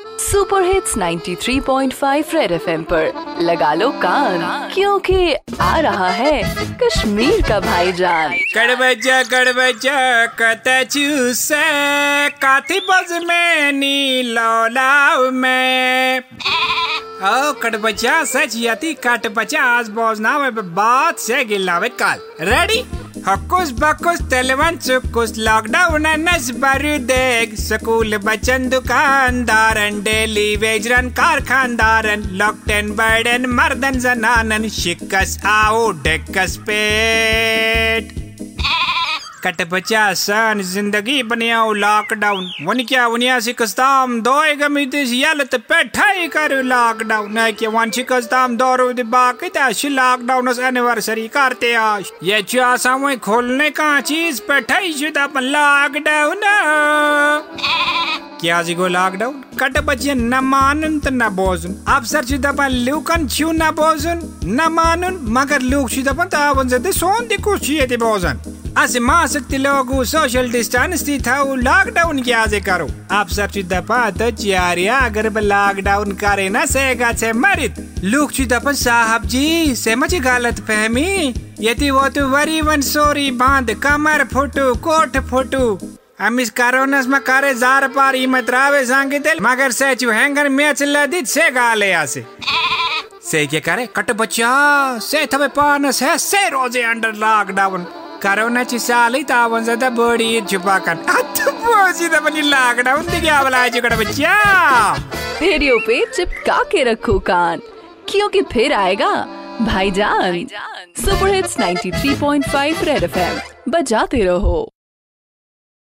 Super hits 93.5 Red FM पर। लगा लो कान, क्योंकि आ रहा है कश्मीर का भाईजान। कड़बजा कड़बजा कत चूस, काथी बज में नी लौलाव में। ओ, कड़बजा, सच यति कट बचा आज बोजना बात से गिलावे काल। रेडी हकुस बकुस तेलवन सुकुस लॉकडाउन नस बरु देग स्कूल बचन दुकानदारन डेली वेजरन कारखानदारन लॉकटेन बर्डन मर्दन जनानन, शिकस आओ डेकस पेट। कट बचा सन ज़िंदगी बनियाओ लॉकडाउन वन क्या वनिया सिकस्ताम दोए गमितिस यलत पेठाई कर लॉकडाउन है कि वन सिकस्ताम दौरो दे बाकी ता शि लॉकडाउन एनिवर्सरी करते आज। ये चा सामने खोलने का चीज़ पेठाई जुदा अपन लॉकडाउन क्या जी गो लॉकडाउन कट बचे न मानुन त न बोजुन। अफसर छु दपन लुकन छु न बोजुन। न मानुन, मगर लुक छु दपन त आवन जते सोन दिकु छु यते बोजन। असे मासक ति लोगु सोशल डिस्टेंस ति थाउ लॉकडाउन क्या जे करो। अफसर छु दपा त चियारिया अगर लॉकडाउन करे न, सेगा छे मरित। लुक छु दपन साहब जी, से मची गलत फहमी। यति वो तो वरी वन सोरी बाँध, कमर फुटू, कोट फुटू। हम इस कोरोनस में करे जार पार इमत रावे सांगितल मगर से चु हैंगर मैच लदित, से गाले आसे। से क्या करे? कट बच्चा, से थबे पानस है, से रोज़े अंडर लॉकडाउन कोरोना ची साली तावन जदा बड़ी छुपा कर अत बोजी दा बनी लॉकडाउन क्या आज बच्चा रेडियो पे चिपका के रखो कान क्योंकि फिर आएगा भाईजान सुपर हिट्स 93.5 रेड एफएम बजाते रहो